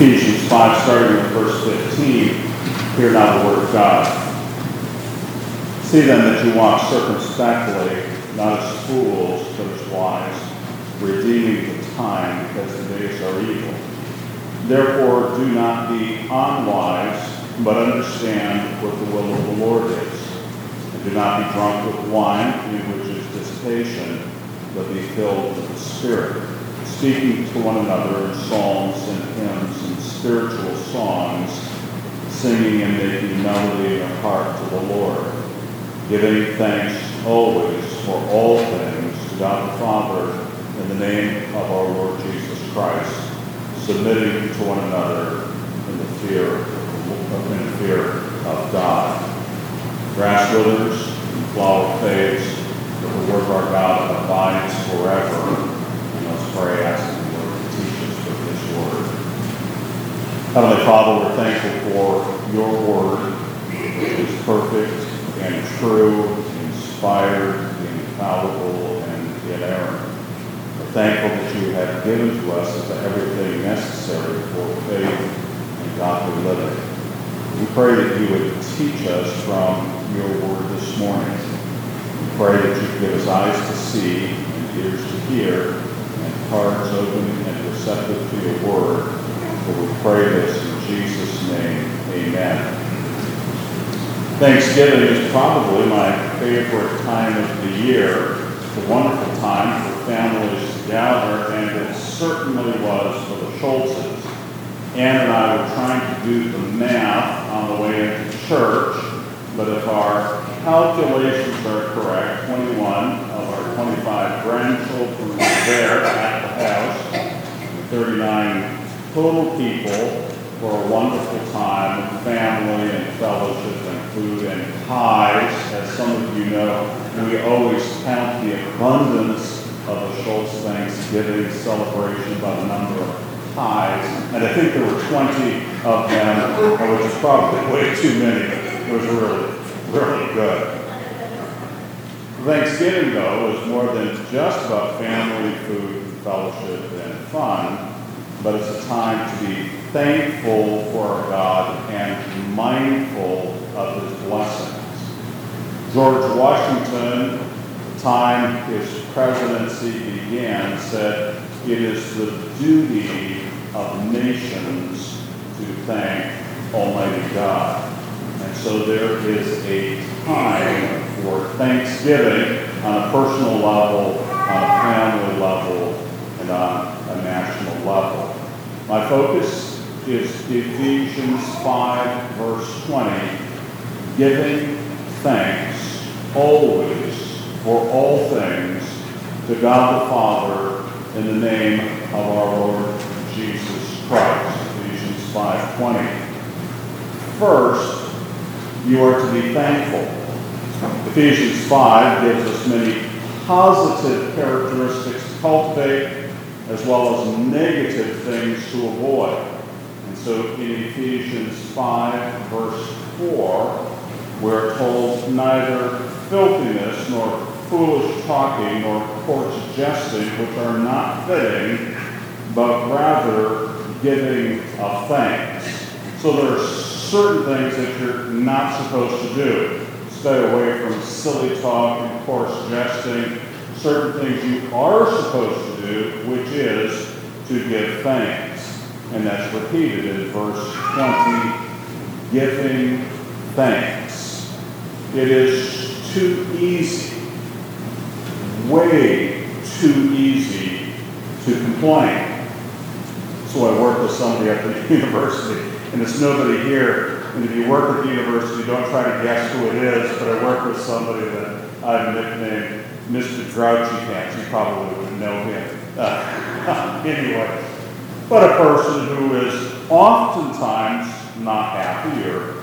Ephesians 5, starting with verse 15. Hear now the word of God. See then that you walk circumspectly, not as fools, but as wise, redeeming the time, because the days are evil. Therefore, do not be unwise, but understand what the will of the Lord is. And do not be drunk with wine, in which is dissipation, but be filled with the Spirit, speaking to one another in psalms and hymns and spiritual songs, singing and making melody in your heart to the Lord, giving thanks always for all things to God the Father in the name of our Lord Jesus Christ, submitting to one another in the fear of, in fear of God. Grass withers and flower fades, but the word of our God abides forever. And let's pray, asking the Lord to teach us with His word. Heavenly Father, we're thankful for your word. which is perfect and true, inspired, infallible, and inerrant. We're thankful that you have given to us everything necessary for faith and godly living. We pray that you would teach us from your word this morning. We pray that you give us eyes to see and ears to hear hearts open and receptive to your word. For we pray this in Jesus' name. Amen. Thanksgiving is probably my favorite time of the year. It's a wonderful time for families to gather, and it certainly was for the Schultzes. Ann and I were trying to do the math on the way into church, but if our calculations are correct, 21 of our 25 grandchildren there at the house, 39 total people for a wonderful time of family and fellowship and food and pies. As some of you know, we always count the abundance of the Schultz Thanksgiving celebration by the number of pies. And I think there were 20 of them, which is probably way too many. It was really, really good. Thanksgiving, though, is more than just about family, food, fellowship, and fun, but it's a time to be thankful for our God and mindful of his blessings. George Washington, the time his presidency began, said, It is the duty of nations to thank Almighty God. So there is a time for thanksgiving on a personal level, on a family level, and on a national level. My focus is Ephesians 5, verse 20, giving thanks always for all things to God the Father in the name of our Lord Jesus Christ. Ephesians 5:20. First, you are to be thankful. Ephesians 5 gives us many positive characteristics to cultivate as well as negative things to avoid. And so in Ephesians 5, verse 4, we're told neither filthiness nor foolish talking nor coarse jesting, which are not fitting, but rather giving of thanks. So there are certain things that you're not supposed to do. Stay away from silly talk and coarse jesting. Certain things you are supposed to do, which is to give thanks. And that's repeated in verse 20 giving thanks. It is too easy, way too easy to complain. So I worked with somebody at the university, and it's nobody here. And if you work at the university, don't try to guess who it is, but I work with somebody that I've nicknamed Mr. Grouchy Pants. You probably wouldn't know him. Uh, anyway, but a person who is oftentimes not happy or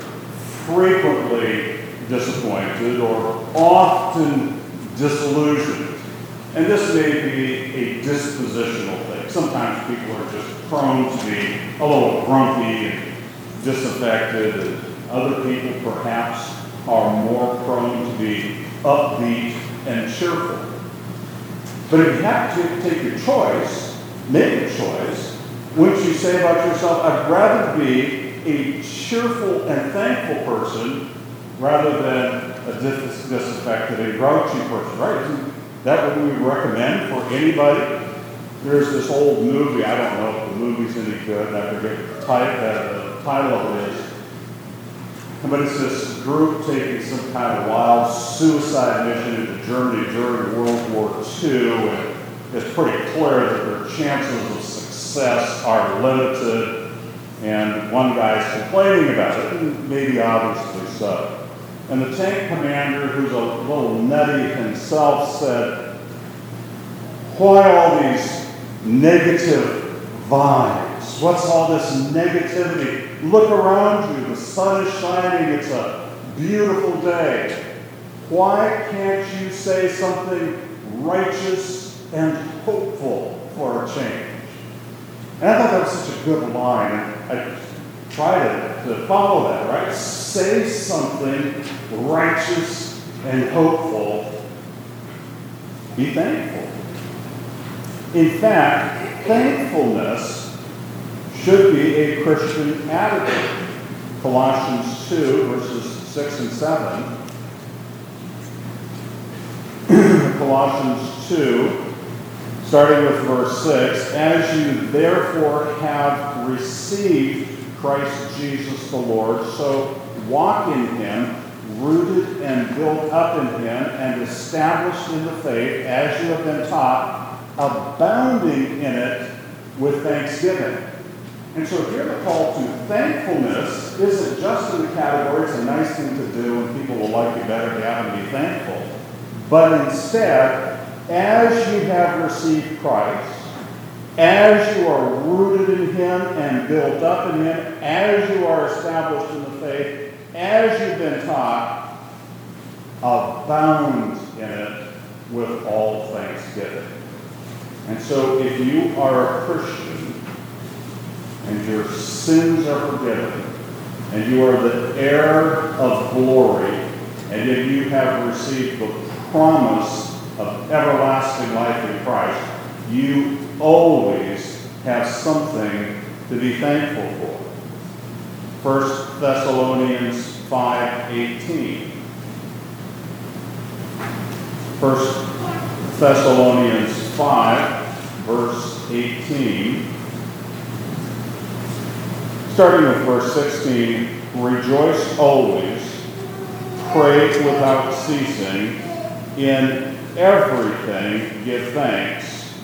frequently disappointed or often disillusioned. And this may be a dispositional thing. Sometimes people are just prone to be a little grumpy and disaffected, and other people perhaps are more prone to be upbeat and cheerful. But if you have to take your choice, make a choice, Wouldn't you say about yourself, I'd rather be a cheerful and thankful person rather than a dis- disaffected and grouchy person, right? Isn't that what we would recommend for anybody? There's this old movie, I don't know if the movie's any good, I forget the title, uh, title of is. But it's this group taking some kind of wild suicide mission into Germany during World War II, and it's pretty clear that their chances of success are limited, and one guy's complaining about it, and maybe obviously so. And the tank commander, who's a little nutty himself, said, Why all these negative vibes? What's all this negativity? Look around you, the sun is shining, it's a beautiful day. Why can't you say something righteous and hopeful for a change? And I thought that was such a good line. I tried to, to follow that, right? Say something righteous and hopeful. Be thankful. In fact, thankfulness should be a Christian attitude. Colossians 2, verses 6 and 7. Colossians 2, starting with verse 6 As you therefore have received Christ Jesus the Lord, so walk in him, rooted and built up in him, and established in the faith as you have been taught, abounding in it with thanksgiving. And so here the call to thankfulness isn't just in the category, it's a nice thing to do and people will like you better to have and be thankful. But instead, as you have received Christ, as you are rooted in Him and built up in Him, as you are established in the faith, as you've been taught, abound in it with all thanksgiving. And so if you are a Christian and your sins are forgiven, and you are the heir of glory, and if you have received the promise of everlasting life in Christ, you always have something to be thankful for. 1 Thessalonians 5:18. 1 Thessalonians 5, verse 18. Starting with verse 16, rejoice always, pray without ceasing, in everything give thanks,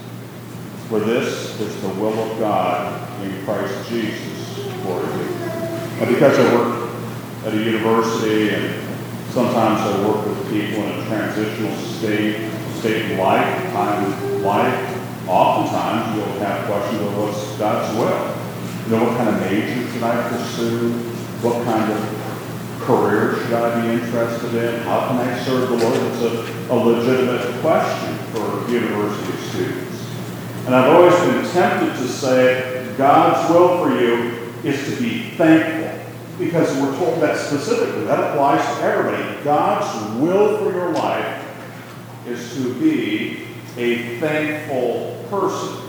for this is the will of God in Christ Jesus for you. And because I work at a university and sometimes I work with people in a transitional state, state of life, time of life, oftentimes you'll have questions of what's God's will. You know, what kind of major should I pursue? What kind of career should I be interested in? How can I serve the Lord? It's a, a legitimate question for university students. And I've always been tempted to say God's will for you is to be thankful because we're told that specifically. That applies to everybody. God's will for your life is to be a thankful person.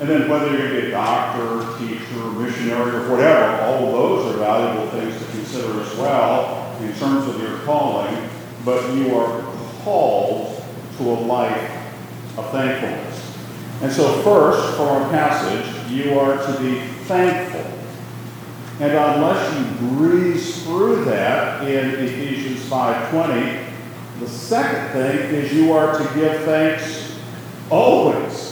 And then whether you're going to be a doctor, teacher, missionary, or whatever, all of those are valuable things to consider as well in terms of your calling. But you are called to a life of thankfulness. And so first, for our passage, you are to be thankful. And unless you breeze through that in Ephesians 5.20, the second thing is you are to give thanks always.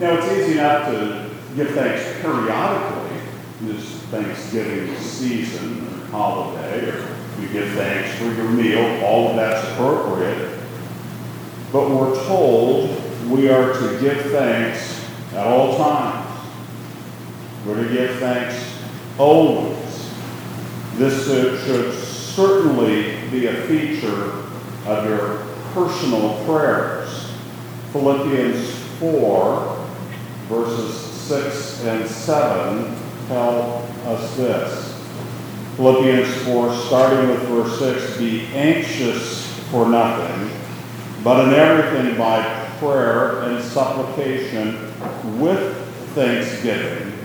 Now, it's easy enough to give thanks periodically, this Thanksgiving season or holiday, or you give thanks for your meal, all of that's appropriate. But we're told we are to give thanks at all times. We're to give thanks always. This should certainly be a feature of your personal prayers. Philippians 4, verses 6 and 7 tell us this. Philippians 4, starting with verse 6 Be anxious for nothing, but in everything by prayer and supplication with thanksgiving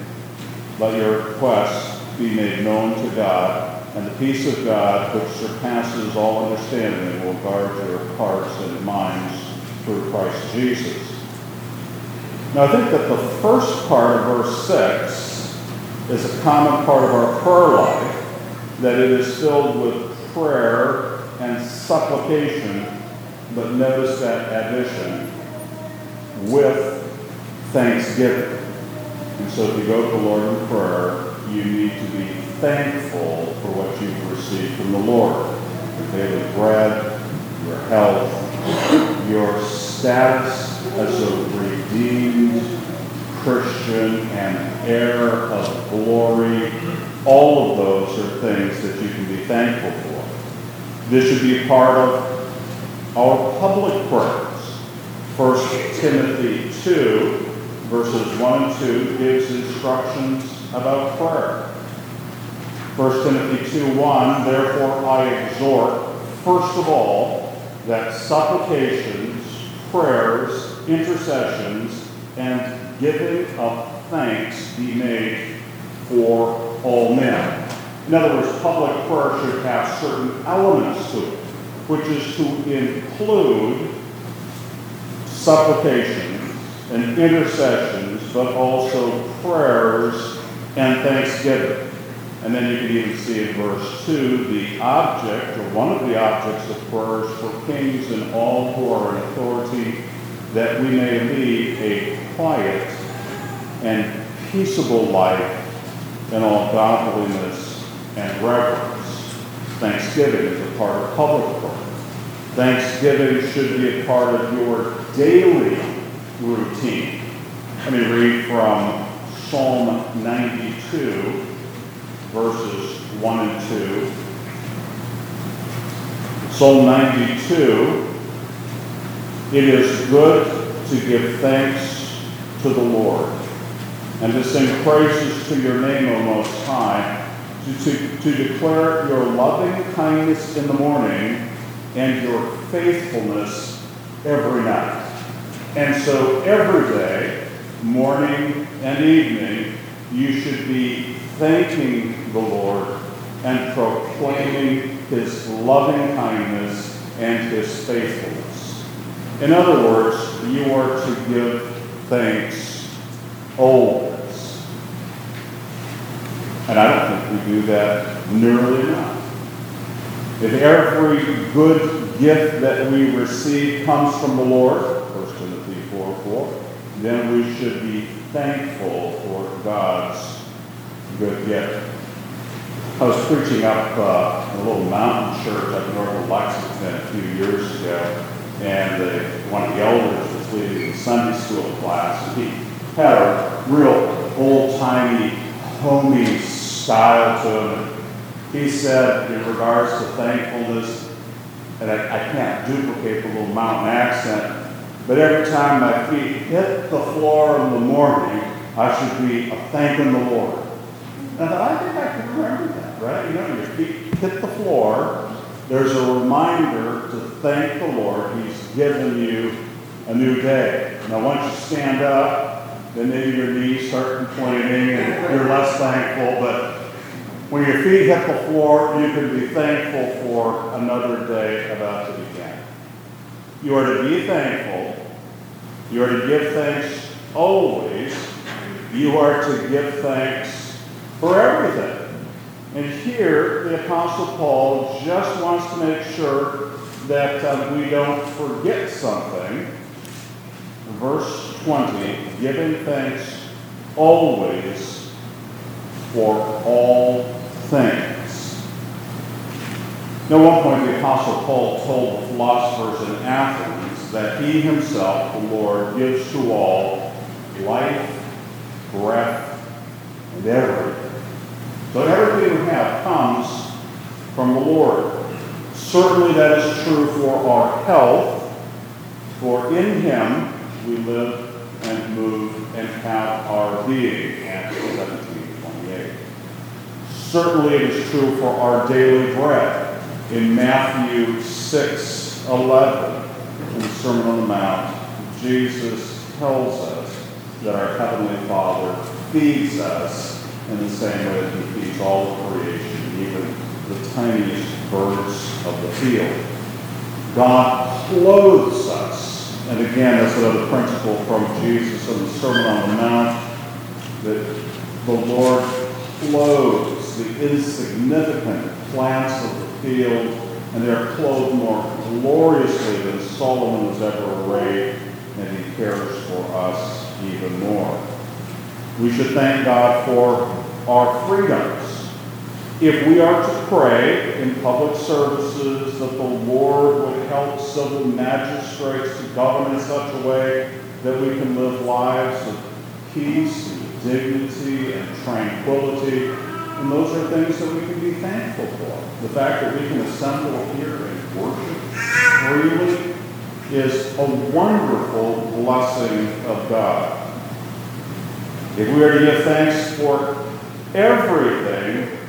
let your requests be made known to God, and the peace of God, which surpasses all understanding, will guard your hearts and minds through Christ Jesus. Now, I think that the first part of verse 6 is a common part of our prayer life, that it is filled with prayer and supplication, but notice that addition with thanksgiving. And so if you go to the Lord in prayer, you need to be thankful for what you've received from the Lord. Your daily bread, your health, your status as a redeemed Christian and heir of glory. All of those are things that you can be thankful for. This should be a part of our public prayers. 1 Timothy 2, verses 1 and 2, gives instructions about prayer. 1 Timothy 2 1, therefore I exhort, first of all, that supplications, prayers, intercessions, and giving of thanks be made for all men. In other words, public prayer should have certain elements to it, which is to include supplications and intercessions, but also prayers and thanksgiving. And then you can even see in verse 2 the object, or one of the objects of prayers for kings and all who are in authority, that we may lead a quiet and peaceable life in all godliness and reverence. Thanksgiving is a part of public prayer. Thanksgiving should be a part of your daily routine. Let me read from Psalm 92, verses 1 and 2. Psalm 92 It is good to give thanks to the Lord and to sing praises to your name, O Most High, to, to, to declare your loving kindness in the morning and your faithfulness every night. And so every day, morning and evening, you should be thanking the Lord and proclaiming his loving kindness and his faithfulness. In other words, you are to give thanks always. And I don't think we do that nearly enough. If every good gift that we receive comes from the Lord, 1 Timothy 4 4, then we should be thankful for God's good gift. I was preaching up uh, a little mountain church up north of Lexington a few years ago, and the, one of the elders was leading the Sunday school class, and he had a real old-timey, homey style to him. He said, in regards to thankfulness, and I, I can't duplicate the little mountain accent, but every time my feet hit the floor in the morning, I should be thanking the Lord. And I think I can remember that, right? You know, your feet hit the floor. There's a reminder to thank the Lord. He's given you a new day. Now, once you stand up, then maybe your knees start complaining and you're less thankful. But when your feet hit the floor, you can be thankful for another day about to begin. You are to be thankful. You are to give thanks always. You are to give thanks for everything. And here, the Apostle Paul just wants to make sure that uh, we don't forget something. Verse 20 giving thanks always for all things. Now, one point, the Apostle Paul told the philosophers in Athens that he himself, the Lord, gives to all life, breath, and everything. So everything we have comes from the Lord. Certainly that is true for our health, for in Him we live and move and have our being. Acts 17, 28. Certainly it is true for our daily bread. In Matthew 6, 11, in the Sermon on the Mount, Jesus tells us that our Heavenly Father feeds us in the same way that he feeds all of creation, even the tiniest birds field. God clothes us. And again, that's another principle from Jesus in the Sermon on the Mount, that the Lord clothes the insignificant plants of the field, and they are clothed more gloriously than Solomon was ever arrayed, and he cares for us even more. We should thank God for our freedoms. If we are to pray in public services that the Lord would help civil magistrates to govern in such a way that we can live lives of peace and dignity and tranquility, and those are things that we can be thankful for. The fact that we can assemble here and worship freely is a wonderful blessing of God. If we are to give thanks for everything,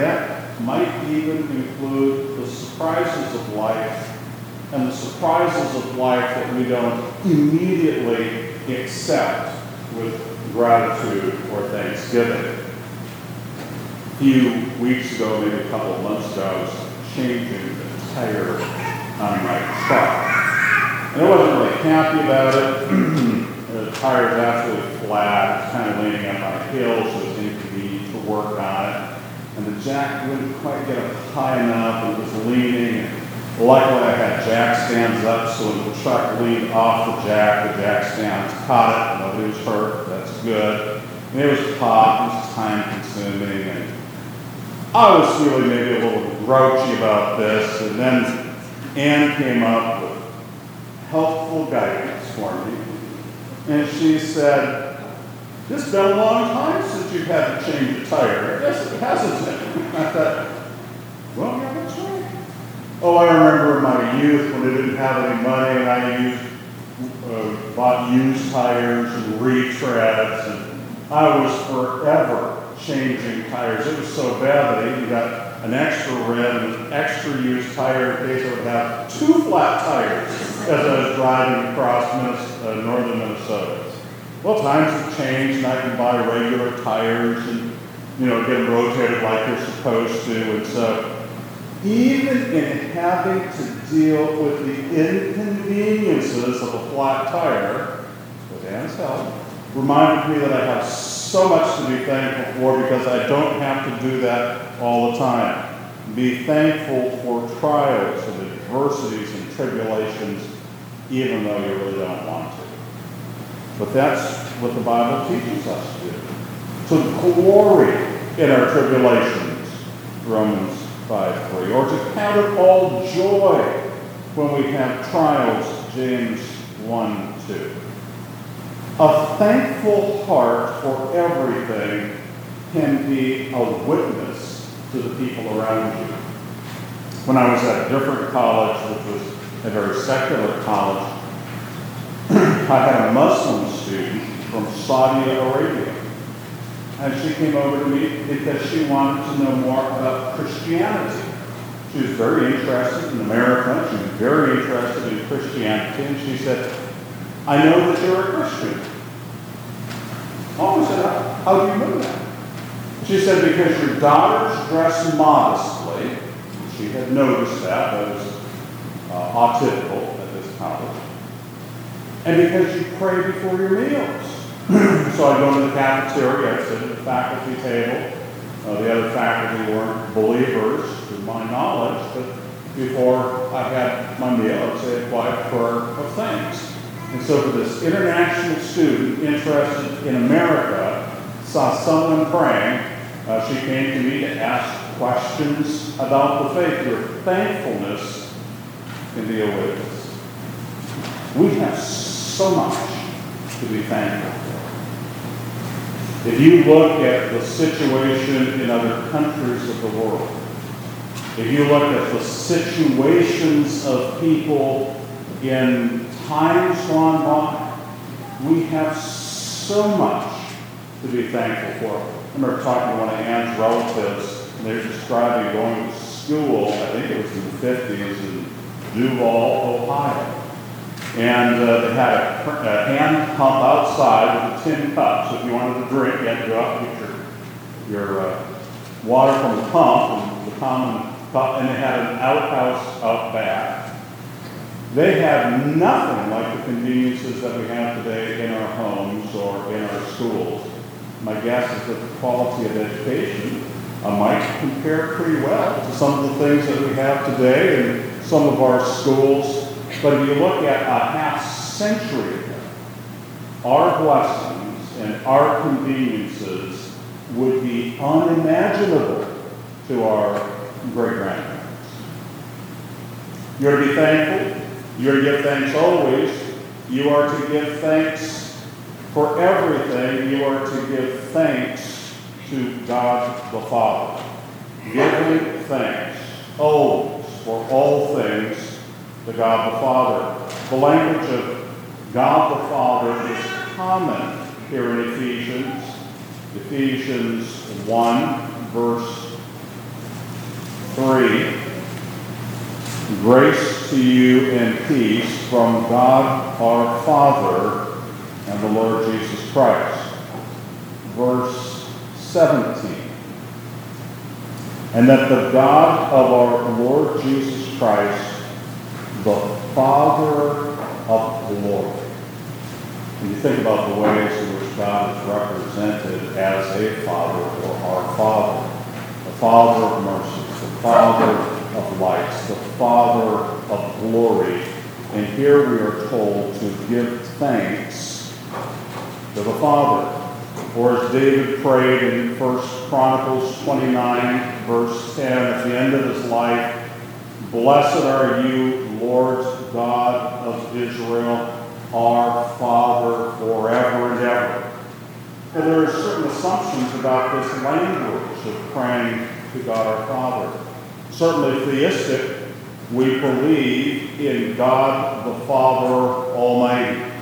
that might even include the surprises of life and the surprises of life that we don't immediately accept with gratitude or thanksgiving. A few weeks ago, maybe a couple of months ago, I was changing the tire on my truck. And I wasn't really happy about it. the tire was absolutely flat. Kind of leaning up on a hill, so it was inconvenient to work on jack wouldn't quite get up high enough, and was leaning. And luckily, I had jack stands up, so when the truck leaned off the jack, the jack stands caught it. Nobody was hurt. That's good. And it was hot. It was time consuming. And I was feeling maybe a little grouchy about this. And then Anne came up with helpful guidance for me. And she said, This has been a long time since you've had to change a tire. Yes, it hasn't. I thought, Well, yeah, that's right. Oh, I remember in my youth when I didn't have any money and I used, uh, bought used tires and retreads, and I was forever changing tires. It was so bad that I even got an extra rim an extra used tire in case I would have two flat tires as I was driving across Minnesota, uh, northern Minnesota. Well, times have changed, and I can buy regular tires and you know get them rotated like they're supposed to, and so uh, even in having to deal with the inconveniences of a flat tire, with Anne's help, reminded me that I have so much to be thankful for because I don't have to do that all the time. Be thankful for trials and adversities and tribulations, even though you really don't want to. But that's what the Bible teaches us to do. To glory in our tribulations, Romans 5 3. Or to count it all joy when we have trials, James 1 2. A thankful heart for everything can be a witness to the people around you. When I was at a different college, which was a very secular college, I had a Muslim student from Saudi Arabia. And she came over to me because she wanted to know more about Christianity. She was very interested in America. She was very interested in Christianity. And she said, I know that you're a Christian. Oh, I said, how, do you know that? She said, because your daughters dress modestly. She had noticed that. That was uh, at this college. And because you pray before your meals. so I go to the cafeteria, I sit at the faculty table. Uh, the other faculty weren't believers, to my knowledge, but before I had my meal, I'd say a quiet prayer of thanks. And so for this international student interested in America, saw someone praying, uh, she came to me to ask questions about the faith. Your thankfulness can be a witness. We have so much to be thankful for. If you look at the situation in other countries of the world, if you look at the situations of people in times gone by, we have so much to be thankful for. I remember talking to one of Anne's relatives, and they were describing going to school, I think it was in the 50s, in Duval, Ohio. And uh, they had a, a, hand pump outside with a tin cup, so if you wanted to drink, you had to go out and get your your uh, water from the pump, and the common and they had an outhouse out back. They had nothing like the conveniences that we have today in our homes or in our schools. My guess is that the quality of education uh, might compare pretty well to some of the things that we have today in some of our schools. But if you look at a half century ago, our blessings and our conveniences would be unimaginable to our great grandparents. You're to be thankful. You're to give thanks always. You are to give thanks for everything. You are to give thanks to God the Father. Giving thanks always for all things God the Father. The language of God the Father is common here in Ephesians. Ephesians 1, verse 3 Grace to you and peace from God our Father and the Lord Jesus Christ. Verse 17. And that the God of our Lord Jesus Christ, the Father of glory. When you think about the ways in which God is represented as a Father or our Father, the Father of mercies, the Father of lights, the Father of glory. And here we are told to give thanks to the Father. Or as David prayed in 1 Chronicles 29, verse 10, at the end of his life, Blessed are you, Lord God of Israel, our Father forever and ever. And there are certain assumptions about this language of praying to God our Father certainly theistic, we believe in God the Father Almighty.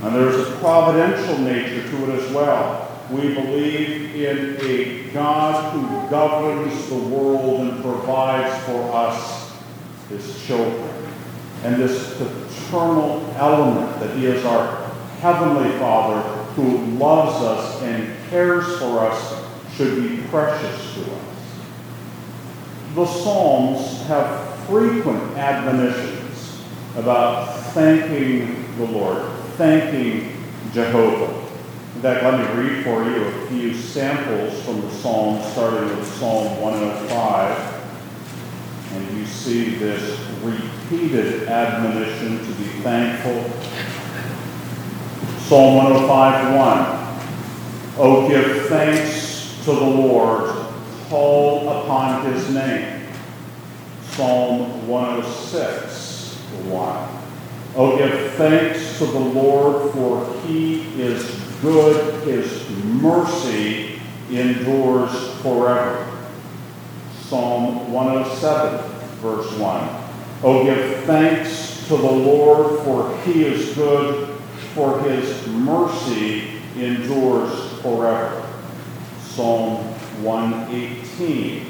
And there's a providential nature to it as well. We believe in a God who governs the world and provides for us, his children. And this paternal element that he is our heavenly Father who loves us and cares for us should be precious to us the Psalms have frequent admonitions about thanking the Lord, thanking Jehovah. In fact, let me read for you a few samples from the Psalms, starting with Psalm 105. And you see this repeated admonition to be thankful. Psalm 105 1. Oh, give thanks to the Lord call upon his name. Psalm 106, 1. Oh, give thanks to the Lord, for he is good, his mercy endures forever. Psalm 107, verse 1. Oh, give thanks to the Lord, for he is good, for his mercy endures forever. Psalm 118,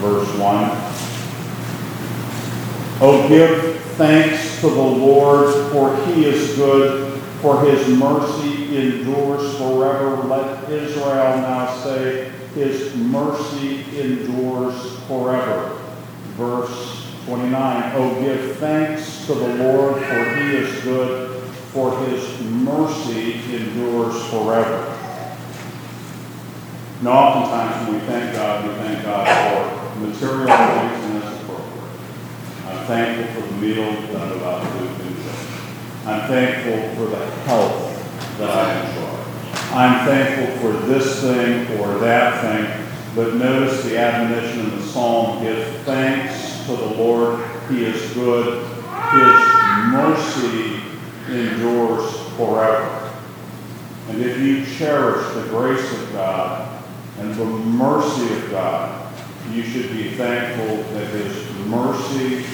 verse 1. Oh, give thanks to the Lord, for he is good, for his mercy endures forever. Let Israel now say, his mercy endures forever. Verse 29. Oh, give thanks to the Lord, for he is good, for his mercy endures forever. And oftentimes when we thank God, we thank God for material things and that's appropriate. I'm thankful for the meal that I'm about to enjoy. I'm thankful for the health that I enjoy. I'm thankful for this thing or that thing. But notice the admonition in the psalm give thanks to the Lord. He is good. His mercy endures forever. And if you cherish the grace of God, and the mercy of God. You should be thankful that His mercy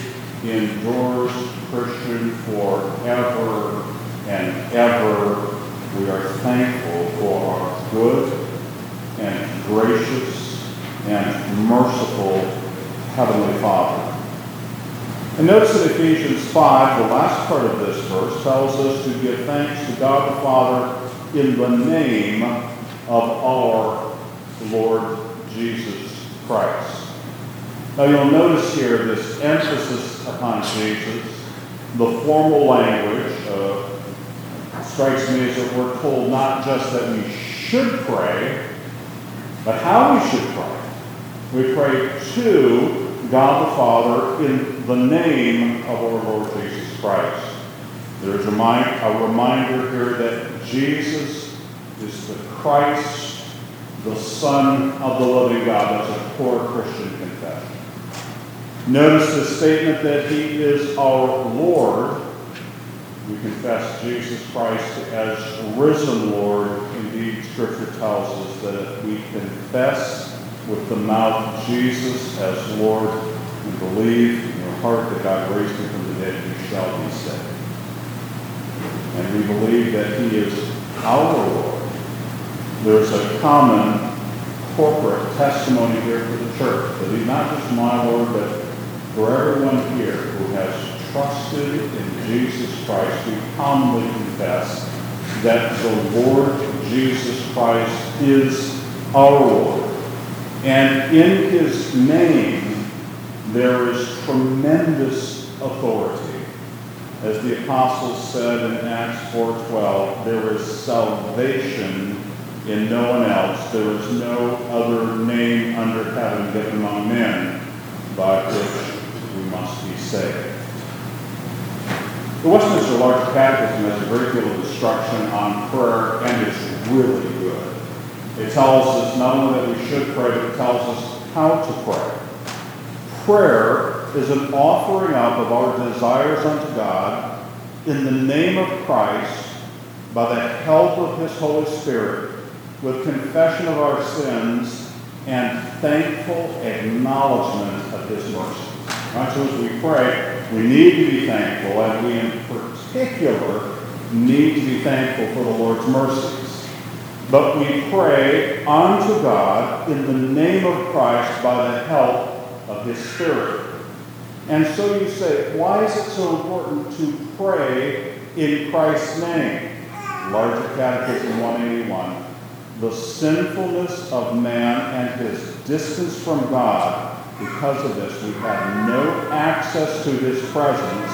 endures Christian forever and ever. We are thankful for our good and gracious and merciful Heavenly Father. And notice in Ephesians 5, the last part of this verse tells us to give thanks to God the Father in the name of our Lord Jesus Christ. Now you'll notice here this emphasis upon Jesus, the formal language strikes me is that we're told not just that we should pray, but how we should pray. We pray to God the Father in the name of our Lord Jesus Christ. There's a, reminder here that Jesus is the Christ, the Son of the living God. That's a core Christian confession. Notice the statement that He is our Lord. We confess Jesus Christ as risen Lord. Indeed, Scripture tells us that if we confess with the mouth Jesus as Lord we believe in your heart that God raised him from the dead, you shall be saved. And we believe that he is our Lord. There's a common corporate testimony here for the church that he's not just my Lord, but for everyone here who has trusted in Jesus Christ, we commonly confess that the Lord Jesus Christ is our Lord. And in his name, there is tremendous authority. As the apostles said in Acts 4.12, there is salvation in no one else. There is no other name under heaven given among men by which we must be saved. The Westminster Larger Catechism has a great deal of instruction on prayer, and it's really good. It tells us not only that we should pray, but it tells us how to pray. Prayer is an offering up of our desires unto God in the name of Christ by the help of His Holy Spirit with confession of our sins and thankful acknowledgement of His mercy. So as we pray, we need to be thankful, and we in particular need to be thankful for the Lord's mercies. But we pray unto God in the name of Christ by the help of His Spirit. And so you say, why is it so important to pray in Christ's name? Larger Catechism 181. The sinfulness of man and his distance from God, because of this, we have no access to his presence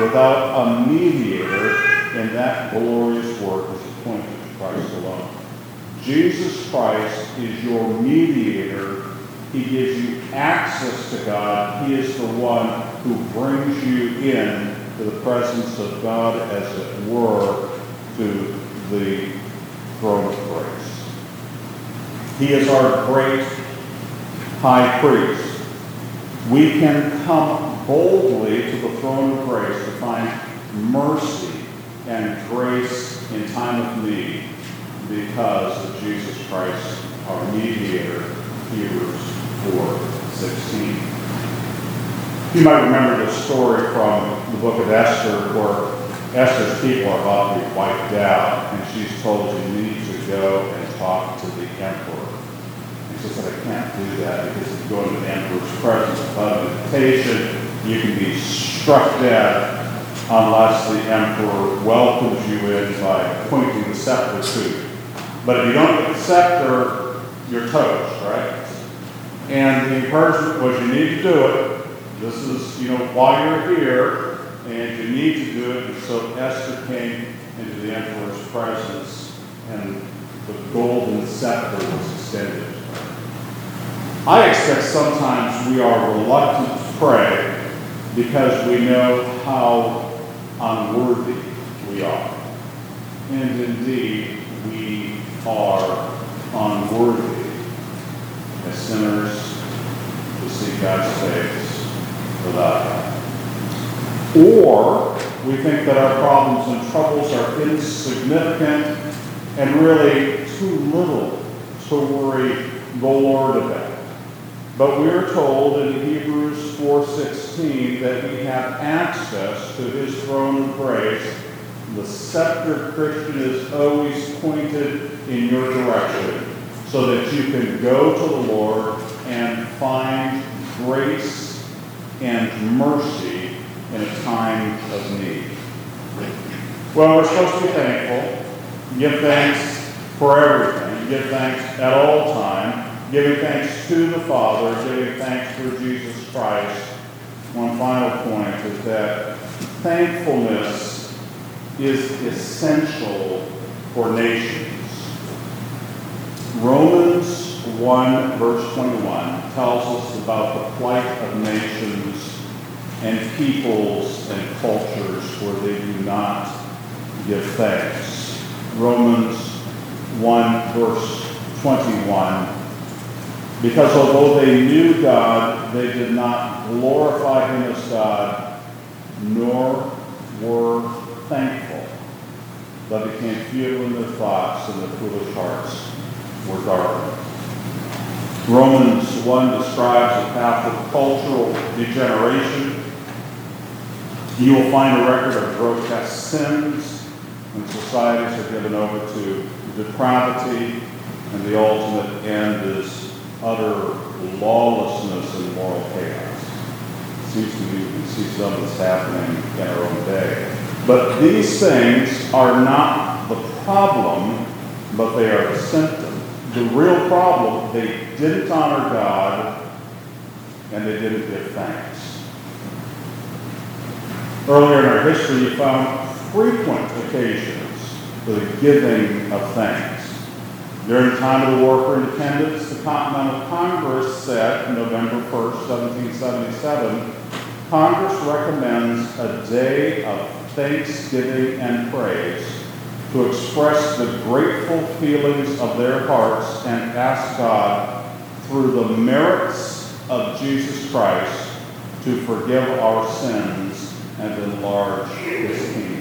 without a mediator, and that glorious work is appointed to Christ alone. Jesus Christ is your mediator. He gives you access to God. He is the one who brings you in to the presence of God, as it were, to the throne of grace. He is our great high priest. We can come boldly to the throne of grace to find mercy and grace in time of need because of Jesus Christ, our mediator, Hebrews 4 16. You might remember the story from the book of Esther where Esther's people are about to be wiped out, and she's told you need to go and talk to the emperor. She said, I can't do that because if you go into the emperor's presence without invitation, you can be struck dead unless the emperor welcomes you in by pointing the scepter to you. But if you don't get the scepter, you're toast, right? And the encouragement was you need to do it. This is, you know, why you're here, and you need to do it. And so Esther came into the emperor's presence, and the golden scepter was extended. I expect sometimes we are reluctant to pray because we know how unworthy we are. And indeed, we are unworthy as sinners to see God's face without Him. Or we think that our problems and troubles are insignificant and really too little to worry the Lord about. But we are told in Hebrews 4:16 that we have access to his throne of grace the scepter Christian is always pointed in your direction so that you can go to the Lord and find grace and mercy in a time of need. Well, we're supposed to be thankful. Give thanks for everything. Give thanks at all time. Giving thanks to the Father. Giving thanks for Jesus Christ. One final point is that thankfulness is essential for nations. Romans 1, verse 21 tells us about the plight of nations and peoples and cultures where they do not give thanks. Romans 1, verse 21. Because although they knew God, they did not glorify Him as God, nor were thankful, but became futile in their thoughts, and their foolish hearts were darkened. Romans 1 describes a path of cultural degeneration. You will find a record of grotesque sins, and societies are given over to depravity, and the ultimate end is utter lawlessness and moral chaos. It seems to me we see some of this happening in our own day. But these things are not the problem, but they are the symptom. The real problem, they didn't honor God and they didn't give thanks. Earlier in our history, you found frequent occasions for the giving of thanks. During the time of the War for Independence, the Continental Congress said, November 1st, 1777, Congress recommends a day of thanksgiving and praise to express the grateful feelings of their hearts and ask God, through the merits of Jesus Christ, to forgive our sins and enlarge his kingdom.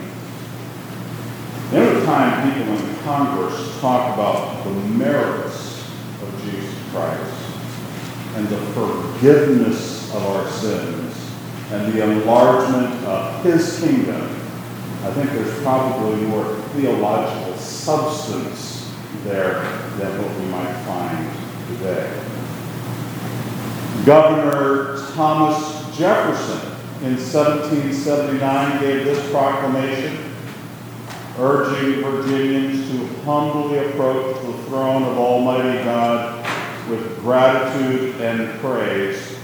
Every time people in Congress talk about the merits of Jesus Christ and the forgiveness of our sins and the enlargement of his kingdom, I think there's probably more theological substance there than what we might find today. Governor Thomas Jefferson in 1779 gave this proclamation urging Virginians to humbly approach the throne of Almighty God with gratitude and praise,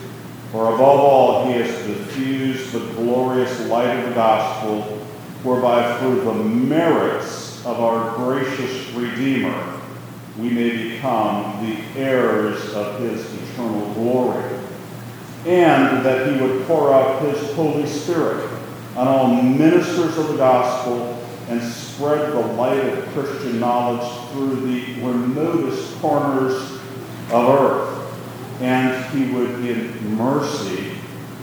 for above all he has diffused the glorious light of the gospel, whereby through the merits of our gracious Redeemer we may become the heirs of his eternal glory, and that he would pour out his Holy Spirit on all ministers of the gospel and spread the light of Christian knowledge through the remotest corners of earth. And he would, in mercy,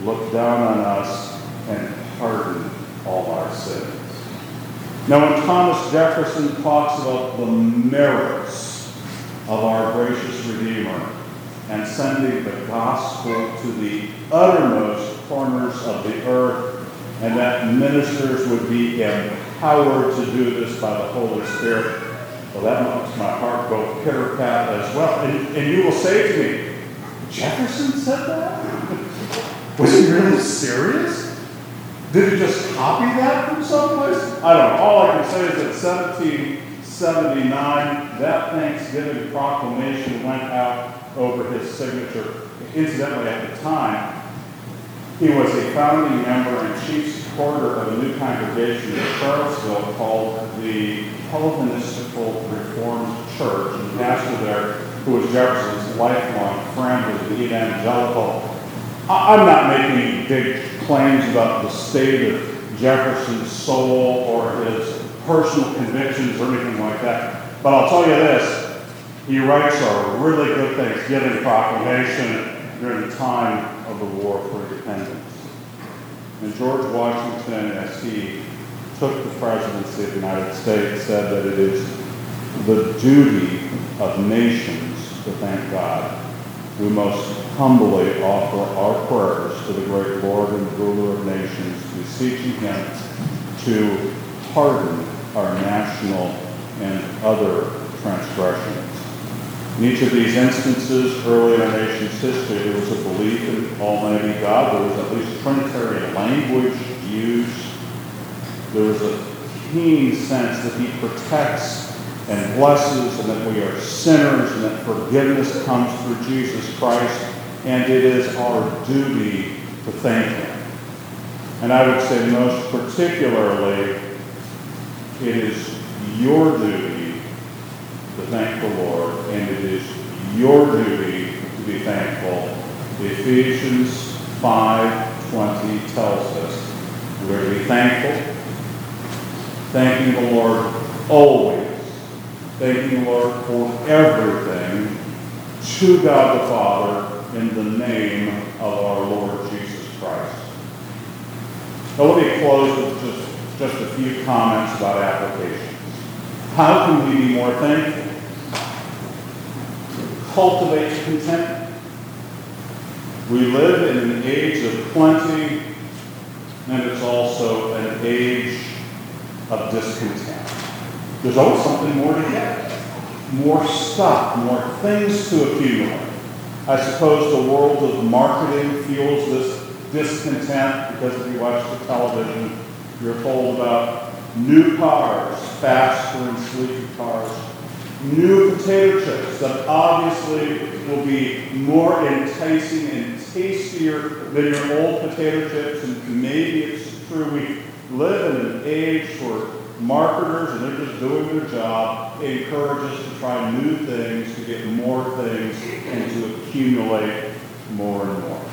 look down on us and pardon all our sins. Now, when Thomas Jefferson talks about the merits of our gracious Redeemer and sending the gospel to the uttermost corners of the earth, and that ministers would be empowered power to do this by the Holy Spirit. Well, that makes my heart go pitter pat as well. And, and you will say to me, Jefferson said that? Was he really serious? Did he just copy that from someplace? I don't know. All I can say is that 1779, that Thanksgiving proclamation went out over his signature. Incidentally, at the time, he was a founding member and chief supporter of a new congregation in Charlottesville called the Calvinistical Reformed Church. And the pastor there, who was Jefferson's lifelong friend, was the evangelical. I'm not making big claims about the state of Jefferson's soul or his personal convictions or anything like that. But I'll tell you this, he writes a really good Thanksgiving proclamation during the time of the War for Independence. And George Washington, as he took the presidency of the United States, said that it is the duty of nations to thank God. We most humbly offer our prayers to the great Lord and ruler of nations, beseeching him to pardon our national and other transgressions. In each of these instances, early in our nation's history, there was a belief in Almighty God. There was at least Trinitarian language used. There was a keen sense that He protects and blesses, and that we are sinners, and that forgiveness comes through Jesus Christ, and it is our duty to thank Him. And I would say most particularly, it is your duty to thank the Lord, and it is your duty to be thankful. Ephesians 5.20 tells us we're to be thankful, thanking the Lord always, thanking the Lord for everything, to God the Father, in the name of our Lord Jesus Christ. Now let me close with just, just a few comments about applications. How can we be more thankful? Cultivate contentment. We live in an age of plenty, and it's also an age of discontent. There's always something more to get, more stuff, more things to accumulate. I suppose the world of marketing fuels this discontent because if you watch the television, you're told about new cars, faster and sleeker cars, new potato chips that obviously will be more enticing and tastier than your old potato chips, and maybe it's true we live in an age where marketers, and they're just doing their job, encourage us to try new things, to get more things, and to accumulate more and more.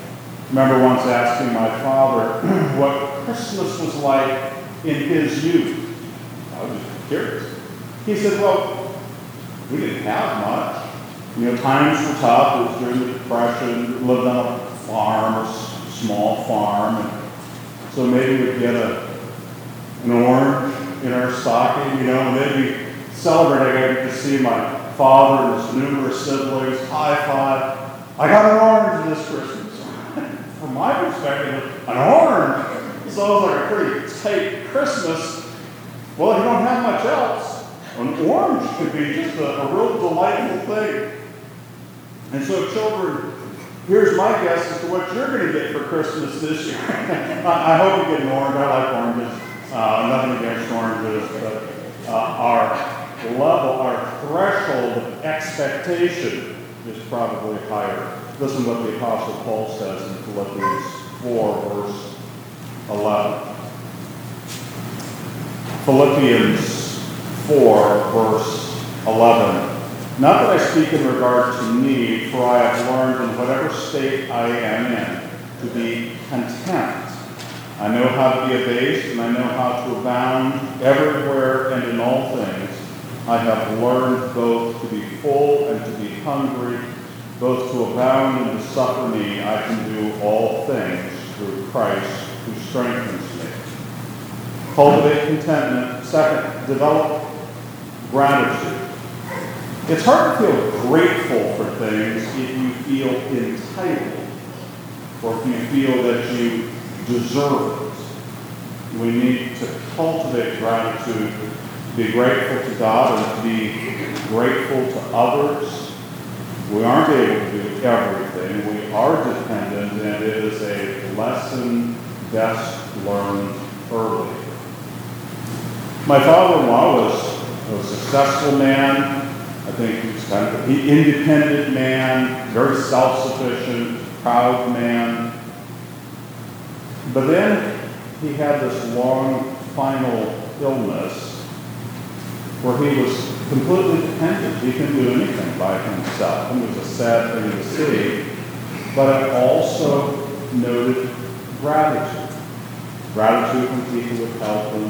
Remember once asking my father what Christmas was like in his youth. I was just curious. He said, Well, we didn't have much. You know, times were tough. It was during the Depression. We lived on a farm, a small farm. And so maybe we'd get a, an orange in our stocking, you know, and then we celebrate. I get to see my father and his numerous siblings high five. I got an orange this Christmas. From my perspective, an orange So It sounds like a pretty tight Christmas. Well, if you don't have much else, an orange could be just a, a real delightful thing. And so, children, here's my guess as to what you're going to get for Christmas this year. I, I hope you get an orange. I like oranges. Uh, nothing against oranges, but uh, our level, our threshold of expectation is probably higher. Listen to what the Apostle Paul says in Philippians 4, verse 11. Philippians 4, verse 11. Not that I speak in regard to need, for I have learned in whatever state I am in to be content. I know how to be abased, and I know how to abound everywhere and in all things. I have learned both to be full and to be hungry, both to abound and to suffer need. I can do all things through Christ who strengthens me. Cultivate contentment. Second, develop gratitude. It's hard to feel grateful for things if you feel entitled or if you feel that you deserve it. We need to cultivate gratitude, be grateful to God and to be grateful to others. We aren't able to do everything. We are dependent, and it is a lesson best learned early. My father-in-law was a successful man. I think he was kind of an independent man, very self-sufficient, proud man. But then he had this long final illness where he was completely dependent. He couldn't do anything by himself. And it was a sad thing to see. But it also noted gratitude. Gratitude when people would help him.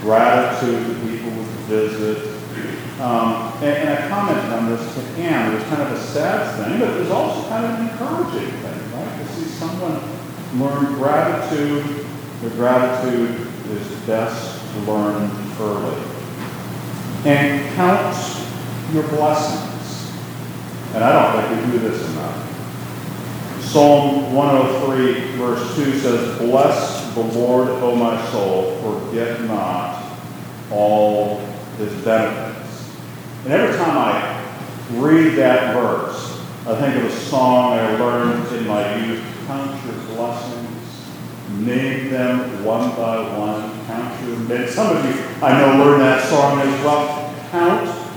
Gratitude to people would visit. Um, and, and, I commented on this to Anne. It was kind of a sad thing, but it was also kind of an encouraging thing, right? To see someone learn gratitude. The gratitude is best learned early. And count your blessings. And I don't think we do this enough. Psalm 103, verse 2 says, Bless the Lord, O my soul, forget not all his benefits. And every time I read that verse, I think of a song I learned in my youth count your blessings, name them one by one, count your Some of you I know learned that song as well. Count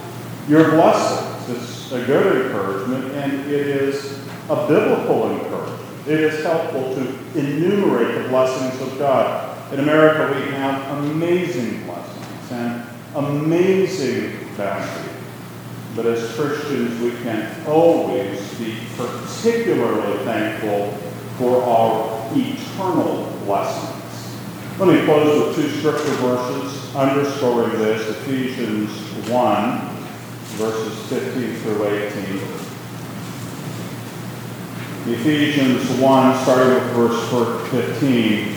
your blessings. It's a good encouragement, and it is a biblical encouragement. It is helpful to enumerate the blessings of God. In America, we have amazing blessings and amazing bounty. But as Christians, we can always be particularly thankful for our eternal blessings. Let me close with two scripture verses underscoring this Ephesians 1, verses 15 through 18. Ephesians 1, starting with verse 15.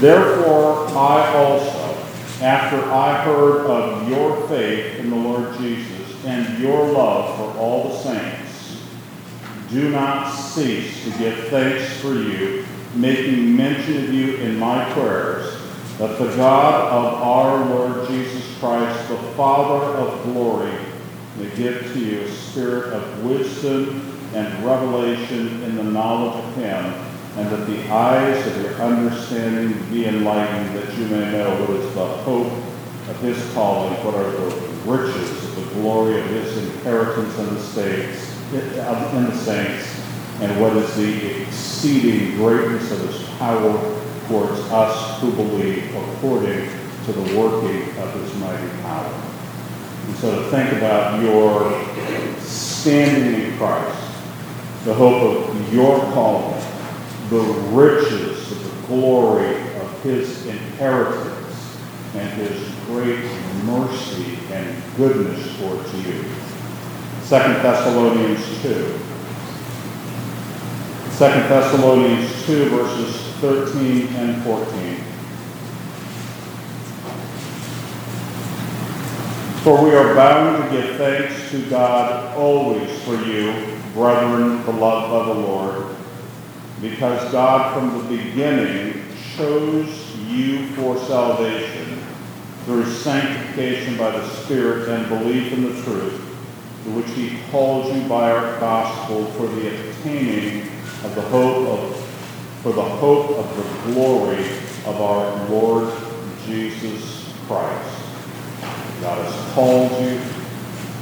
Therefore, I also, after I heard of your faith in the Lord Jesus and your love for all the saints, do not cease to give thanks for you, making mention of you in my prayers, that the God of our Lord Jesus Christ, the Father of glory, may give to you a spirit of wisdom and revelation in the knowledge of him, and that the eyes of your understanding be enlightened, that you may know what is the hope of his calling, what are the riches of the glory of his inheritance in the states, in the saints, and what is the exceeding greatness of his power towards us who believe, according to the working of his mighty power. And so to think about your standing in Christ, the hope of your calling, the riches of the glory of his inheritance, and his great mercy and goodness towards you. 2 Thessalonians 2. 2 Thessalonians 2, verses 13 and 14. For we are bound to give thanks to God always for you brethren beloved by the Lord, because God from the beginning chose you for salvation through sanctification by the Spirit and belief in the truth, to which he called you by our gospel for the obtaining of the hope of for the hope of the glory of our Lord Jesus Christ. God has called you,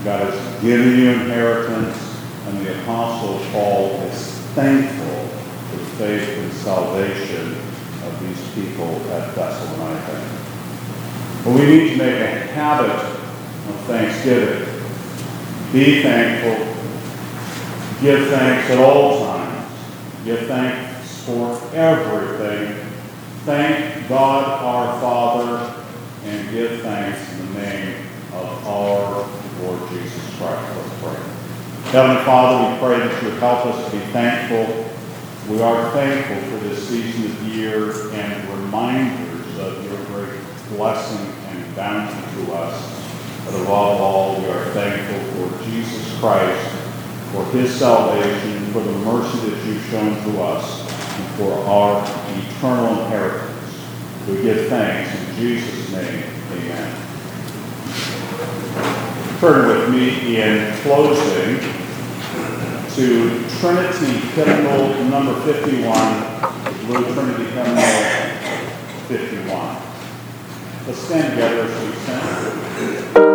God has given you inheritance, and the Apostle Paul is thankful faith and salvation of these people at Thessalonica. But we need to make a habit of thanksgiving. Be thankful. Give thanks at all times. Give thanks for everything. Thank God our Father and give thanks in the name of our Lord Jesus Christ. Let's pray. Heavenly Father, we pray that you would help us to be thankful. We are thankful for this season of year and reminders of your great blessing and bounty to us. But above all, we are thankful for Jesus Christ, for his salvation, for the mercy that you've shown to us, and for our eternal inheritance. We give thanks in Jesus' name. Amen. Turn with me in closing to Trinity Hymnal number 51, Blue Trinity Hymnal 51. Let's stand together as we sing.